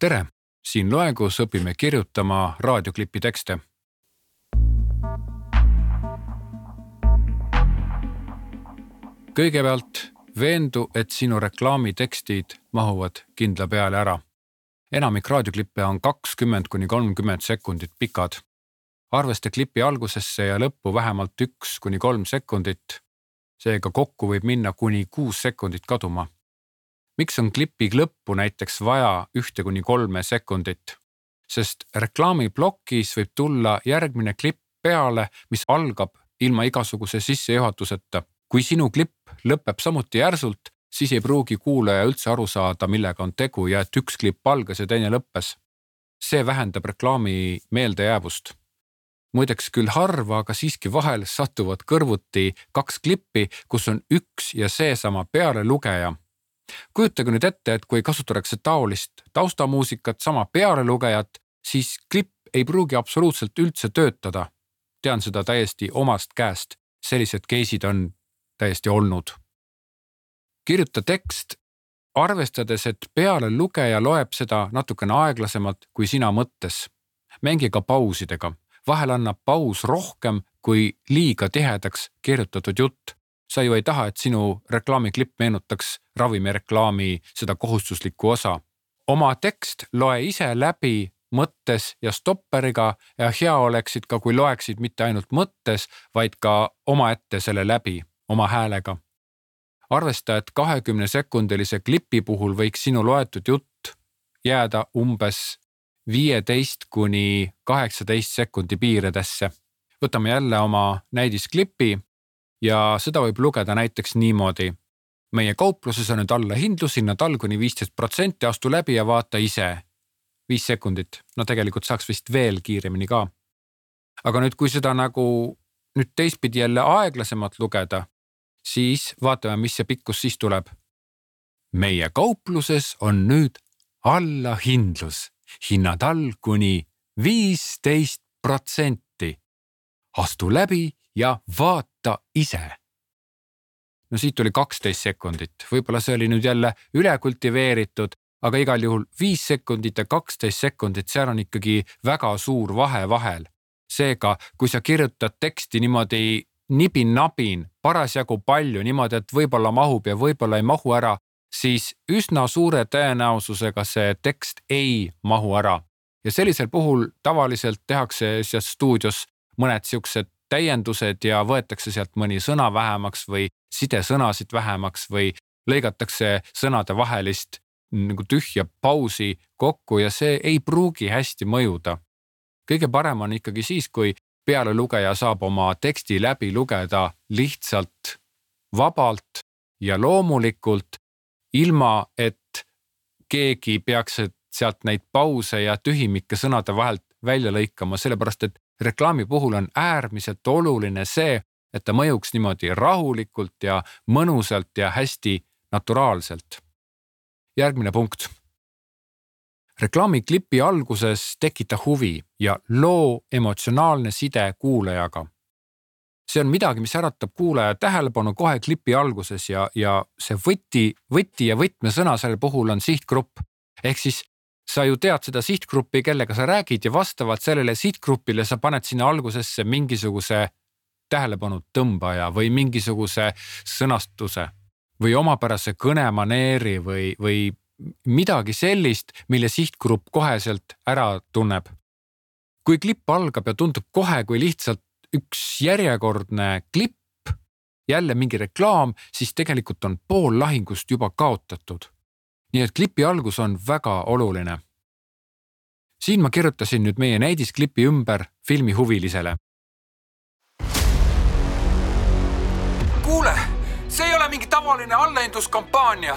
tere, siin loengus õpime kirjutama raadioklipi tekste. kõigepealt veendu, et sinu reklaamitekstid mahuvad kindla peale ära. enamik raadioklippe on kakskümmend kuni kolmkümmend sekundit pikad. arvesta klipi algusesse ja lõppu vähemalt üks kuni kolm sekundit. seega kokku võib minna kuni kuus sekundit kaduma miks on klipi lõppu näiteks vaja ühte kuni kolme sekundit? sest reklaamiplokis võib tulla järgmine klipp peale, mis algab ilma igasuguse sissejuhatuseta. kui sinu klipp lõpeb samuti järsult, siis ei pruugi kuulaja üldse aru saada, millega on tegu ja et üks klipp algas ja teine lõppes. see vähendab reklaami meeldejäävust muideks küll harva, aga siiski vahel satuvad kõrvuti kaks klippi, kus on üks ja seesama pealelugeja kujutage nüüd ette, et kui kasutatakse taolist taustamuusikat, sama pealelugejat, siis klipp ei pruugi absoluutselt üldse töötada. tean seda täiesti omast käest, sellised case'id on täiesti olnud. kirjuta tekst arvestades, et pealelugeja loeb seda natukene aeglasemalt kui sina mõttes. mängi ka pausidega, vahel annab paus rohkem kui liiga tihedaks kirjutatud jutt sa ju ei taha, et sinu reklaamiklipp meenutaks ravimireklaami seda kohustuslikku osa. oma tekst loe ise läbi mõttes ja stopperiga ja hea oleksid ka, kui loeksid mitte ainult mõttes, vaid ka omaette selle läbi oma häälega. arvesta, et kahekümne sekundilise klipi puhul võiks sinu loetud jutt jääda umbes viieteist kuni kaheksateist sekundi piiridesse. võtame jälle oma näidisklipi ja seda võib lugeda näiteks niimoodi. meie kaupluses on nüüd allahindlus, hinnad all kuni viisteist protsenti, astu läbi ja vaata ise. viis sekundit, no tegelikult saaks vist veel kiiremini ka. aga nüüd, kui seda nagu nüüd teistpidi jälle aeglasemalt lugeda, siis vaatame, mis see pikkus siis tuleb. meie kaupluses on nüüd allahindlus, hinnad all kuni viisteist protsenti. astu läbi ja vaata ise. no siit tuli kaksteist sekundit, võib-olla see oli nüüd jälle üle kultiveeritud, aga igal juhul viis sekundit ja kaksteist sekundit, seal on ikkagi väga suur vahe vahel. seega, kui sa kirjutad teksti niimoodi nibin-nabin, parasjagu palju niimoodi, et võib-olla mahub ja võib-olla ei mahu ära, siis üsna suure tõenäosusega see tekst ei mahu ära. ja sellisel puhul tavaliselt tehakse seal stuudios mõned siuksed täiendused ja võetakse sealt mõni sõna vähemaks või sidesõnasid vähemaks või lõigatakse sõnade vahelist nagu tühja pausi kokku ja see ei pruugi hästi mõjuda. kõige parem on ikkagi siis, kui pealelugeja saab oma teksti läbi lugeda lihtsalt vabalt ja loomulikult, ilma et keegi peaks sealt neid pause ja tühimikke sõnade vahelt välja lõikama, sellepärast et reklaami puhul on äärmiselt oluline see, et ta mõjuks niimoodi rahulikult ja mõnusalt ja hästi naturaalselt. järgmine punkt. reklaamiklipi alguses tekita huvi ja loo emotsionaalne side kuulajaga. see on midagi, mis äratab kuulaja tähelepanu kohe klipi alguses ja, ja see võti, võti ja võtmesõna selle puhul on sihtgrupp. ehk siis sa ju tead seda sihtgruppi, kellega sa räägid ja vastavalt sellele sihtgrupile sa paned sinna algusesse mingisuguse tähelepanu tõmbaja või mingisuguse sõnastuse või omapärase kõnemaneeri või, või midagi sellist, mille sihtgrupp koheselt ära tunneb. kui klipp algab ja tundub kohe kui lihtsalt üks järjekordne klipp, jälle mingi reklaam, siis tegelikult on pool lahingust juba kaotatud nii et klipi algus on väga oluline. siin ma kirjutasin nüüd meie näidisklipi ümber filmihuvilisele. kuule, see ei ole mingi tavaline allahindluskampaania.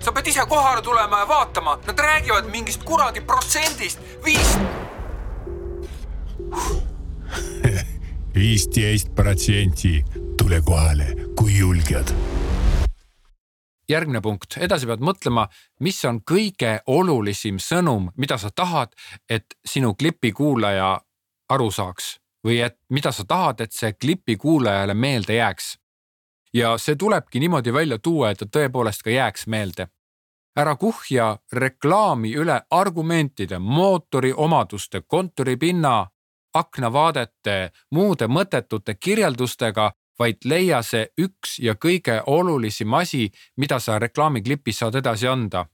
sa pead ise kohale tulema ja vaatama, nad räägivad mingist kuradi protsendist, viis. viisteist protsenti, tule kohale, kui julged järgmine punkt, edasi pead mõtlema, mis on kõige olulisim sõnum, mida sa tahad, et sinu klipi kuulaja aru saaks või et mida sa tahad, et see klipi kuulajale meelde jääks. ja see tulebki niimoodi välja tuua, et ta tõepoolest ka jääks meelde. ära kuhja reklaami üle argumentide, mootori omaduste, kontoripinna, aknavaadete, muude mõttetute kirjeldustega, vaid leia see üks ja kõige olulisem asi, mida sa reklaamiklipis saad edasi anda.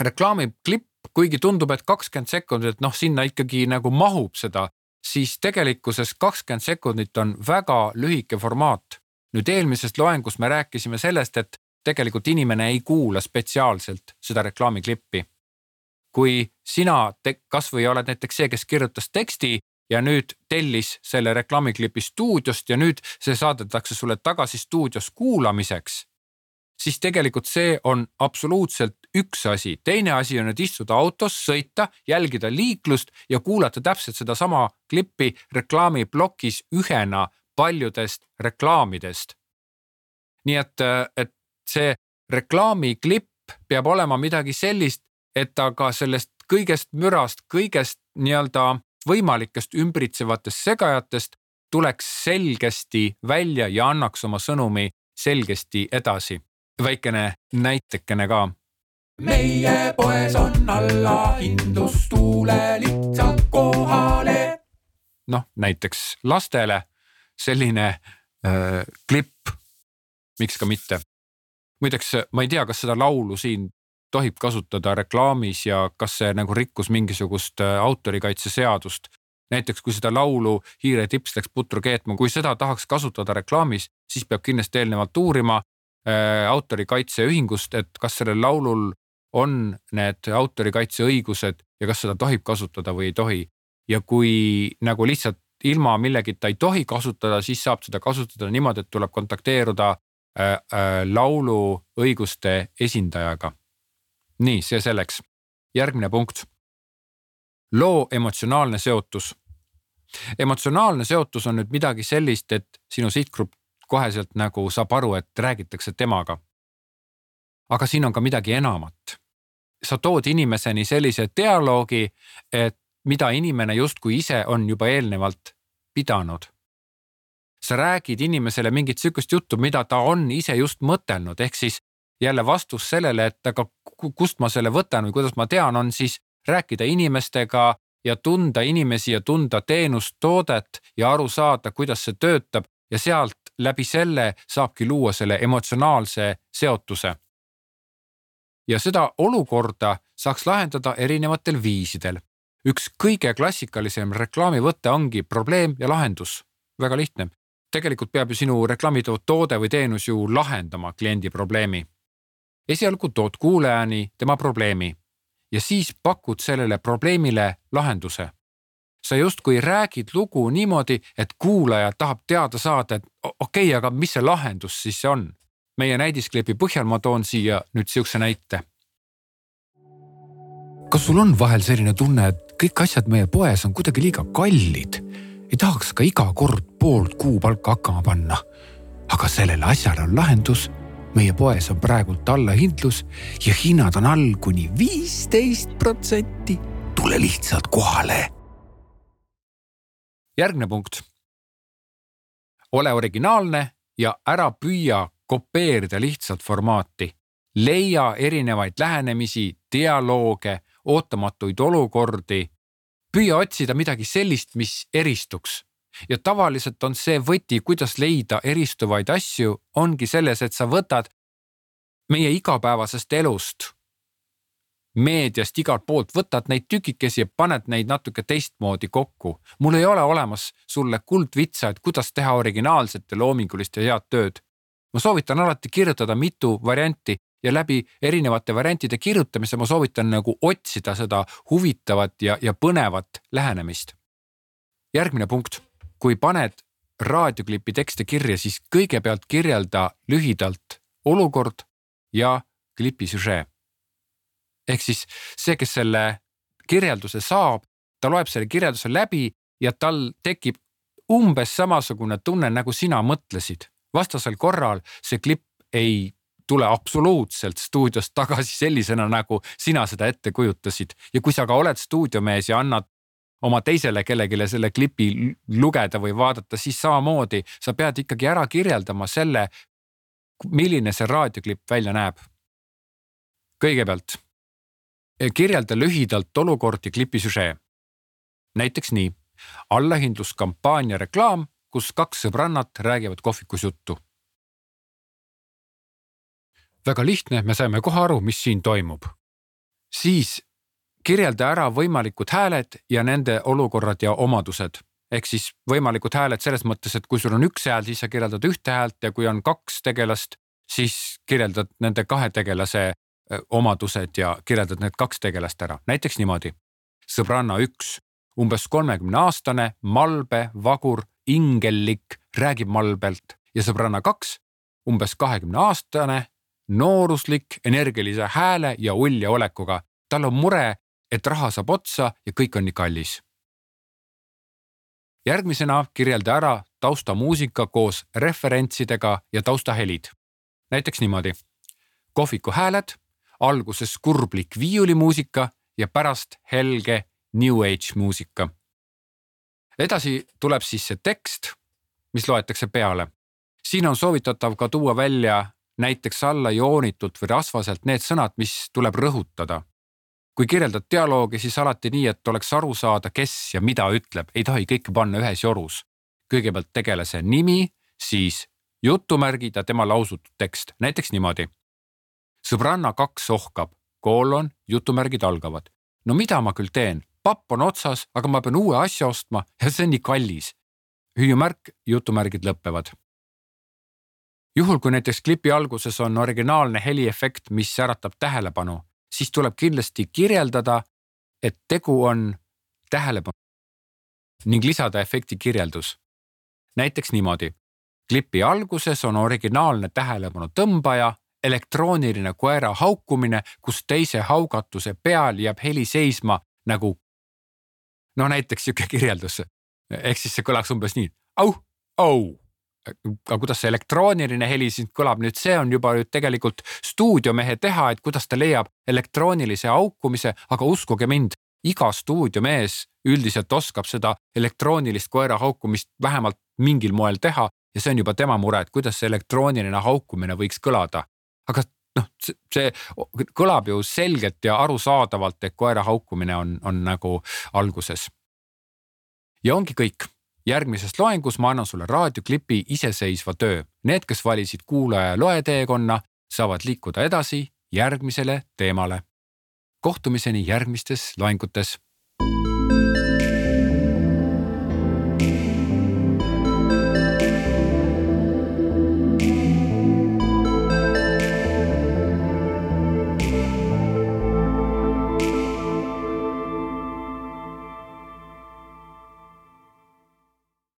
reklaamiklipp, kuigi tundub, et kakskümmend sekundit, noh, sinna ikkagi nagu mahub seda, siis tegelikkuses kakskümmend sekundit on väga lühike formaat. nüüd eelmises loengus me rääkisime sellest, et tegelikult inimene ei kuula spetsiaalselt seda reklaamiklippi. kui sina kasvõi oled näiteks see, kes kirjutas teksti ja nüüd tellis selle reklaamiklipi stuudiost ja nüüd see saadetakse sulle tagasi stuudios kuulamiseks, siis tegelikult see on absoluutselt üks asi. teine asi on nüüd istuda autos, sõita, jälgida liiklust ja kuulata täpselt sedasama klippi reklaamiplokis ühena paljudest reklaamidest. nii et, et see reklaamiklipp peab olema midagi sellist, et ta ka sellest kõigest mürast, kõigest nii-öelda võimalikest ümbritsevatest segajatest tuleks selgesti välja ja annaks oma sõnumi selgesti edasi. väikene näitekene ka. meie poes on allahindlus, tule lihtsalt kohale. noh, näiteks lastele selline äh, klipp, miks ka mitte. muideks ma ei tea, kas seda laulu siin tohib kasutada reklaamis ja kas see nagu rikkus mingisugust äh, autorikaitseseadust. näiteks kui seda laulu Hiire tips läks putru keetma, kui seda tahaks kasutada reklaamis, siis peab kindlasti eelnevalt uurima äh, autorikaitseühingust, et kas sellel laulul on need autorikaitseõigused ja kas seda tohib kasutada või ei tohi. ja kui nagu lihtsalt ilma millegita ei tohi kasutada, siis saab seda kasutada niimoodi, et tuleb kontakteeruda äh, äh, laulu õiguste esindajaga nii, see selleks. järgmine punkt. loo emotsionaalne seotus. emotsionaalne seotus on nüüd midagi sellist, et sinu sihtgrupp koheselt nagu saab aru, et räägitakse temaga. aga siin on ka midagi enamat. sa tood inimeseni sellise dialoogi, et mida inimene justkui ise on juba eelnevalt pidanud. sa räägid inimesele mingit sihukest juttu, mida ta on ise just mõtelnud, ehk siis jälle vastus sellele, et aga kust ma selle võtan või kuidas ma tean, on siis rääkida inimestega ja tunda inimesi ja tunda teenust, toodet ja aru saada, kuidas see töötab ja sealt läbi selle saabki luua selle emotsionaalse seotuse. ja seda olukorda saaks lahendada erinevatel viisidel. üks kõige klassikalisem reklaamivõte ongi probleem ja lahendus. väga lihtne. tegelikult peab ju sinu reklaamitavad toode või teenus ju lahendama kliendi probleemi esialgu tood kuulajani tema probleemi ja siis pakud sellele probleemile lahenduse. sa justkui räägid lugu niimoodi, et kuulaja tahab teada saada, et okei okay,, aga mis see lahendus siis on? meie näidisklipi põhjal ma toon siia nüüd sihukese näite. kas sul on vahel selline tunne, et kõik asjad meie poes on kuidagi liiga kallid? ei tahaks ka iga kord poolt kuupalka hakkama panna. aga sellele asjale on lahendus meie poes on praegult allahindlus ja hinnad on all kuni viisteist protsenti. tule lihtsalt kohale. järgmine punkt. ole originaalne ja ära püüa kopeerida lihtsalt formaati. leia erinevaid lähenemisi, dialooge, ootamatuid olukordi. püüa otsida midagi sellist, mis eristuks ja tavaliselt on see võti, kuidas leida eristuvaid asju, ongi selles, et sa võtad meie igapäevasest elust, meediast, igalt poolt, võtad neid tükikesi ja paned neid natuke teistmoodi kokku. mul ei ole olemas sulle kuldvitsa, et kuidas teha originaalset ja loomingulist ja head tööd. ma soovitan alati kirjutada mitu varianti ja läbi erinevate variantide kirjutamise ma soovitan nagu otsida seda huvitavat ja, ja põnevat lähenemist. järgmine punkt kui paned raadioklipi tekste kirja, siis kõigepealt kirjelda lühidalt olukord ja klipi süžee. ehk siis see, kes selle kirjelduse saab, ta loeb selle kirjelduse läbi ja tal tekib umbes samasugune tunne, nagu sina mõtlesid. vastasel korral see klipp ei tule absoluutselt stuudiost tagasi sellisena, nagu sina seda ette kujutasid ja kui sa ka oled stuudiomees ja annad oma teisele kellelegi selle klipi lugeda või vaadata, siis samamoodi sa pead ikkagi ära kirjeldama selle, milline see raadioklipp välja näeb. kõigepealt kirjelda lühidalt olukordi klipi süžee. näiteks nii, allahindluskampaania reklaam, kus kaks sõbrannat räägivad kohvikus juttu. väga lihtne, me saime kohe aru, mis siin toimub. siis kirjelda ära võimalikud hääled ja nende olukorrad ja omadused ehk siis võimalikud hääled selles mõttes, et kui sul on üks hääl, siis sa kirjeldad ühte häält ja kui on kaks tegelast, siis kirjeldad nende kahe tegelase omadused ja kirjeldad need kaks tegelast ära, näiteks niimoodi. sõbranna üks, umbes kolmekümne aastane, malbe, vagur, ingellik, räägib malbelt ja sõbranna kaks, umbes kahekümne aastane, nooruslik, energilise hääle ja ulja olekuga. tal on mure, et raha saab otsa ja kõik on nii kallis järgmisena kirjelda ära taustamuusika koos referentsidega ja taustahelid. näiteks niimoodi. kohviku hääled, alguses kurblik viiulimuusika ja pärast helge new age muusika. edasi tuleb siis see tekst, mis loetakse peale. siin on soovitatav ka tuua välja näiteks alla joonitult või rasvaselt need sõnad, mis tuleb rõhutada kui kirjeldad dialoogi, siis alati nii, et oleks aru saada, kes ja mida ütleb, ei tohi kõike panna ühes jorus. kõigepealt tegelase nimi, siis jutumärgid ja tema lausutud tekst, näiteks niimoodi. sõbranna kaks ohkab, koolon, jutumärgid algavad. no mida ma küll teen, papp on otsas, aga ma pean uue asja ostma ja see on nii kallis. hüüumärk, jutumärgid lõpevad juhul, kui näiteks klipi alguses on originaalne heliefekt, mis äratab tähelepanu, siis tuleb kindlasti kirjeldada, et tegu on tähelepanu ning lisada efekti kirjeldus. näiteks niimoodi. klipi alguses on originaalne tähelepanu tõmbaja, elektrooniline koera haukumine, kus teise haugatuse peal jääb heli seisma nagu. no näiteks sihuke kirjeldus. ehk siis see kõlaks umbes nii au, au aga kuidas see elektrooniline heli siin kõlab, nüüd see on juba nüüd tegelikult stuudiomehe teha, et kuidas ta leiab elektroonilise haukumise, aga uskuge mind, iga stuudiomees üldiselt oskab seda elektroonilist koera haukumist vähemalt mingil moel teha ja see on juba tema mure, et kuidas see elektrooniline haukumine võiks kõlada. aga noh, see kõlab ju selgelt ja arusaadavalt, et koera haukumine on, on nagu alguses. ja ongi kõik järgmises loengus ma annan sulle raadioklipi iseseisva töö. Need, kes valisid kuulaja ja loe teekonna, saavad liikuda edasi järgmisele teemale. kohtumiseni järgmistes loengutes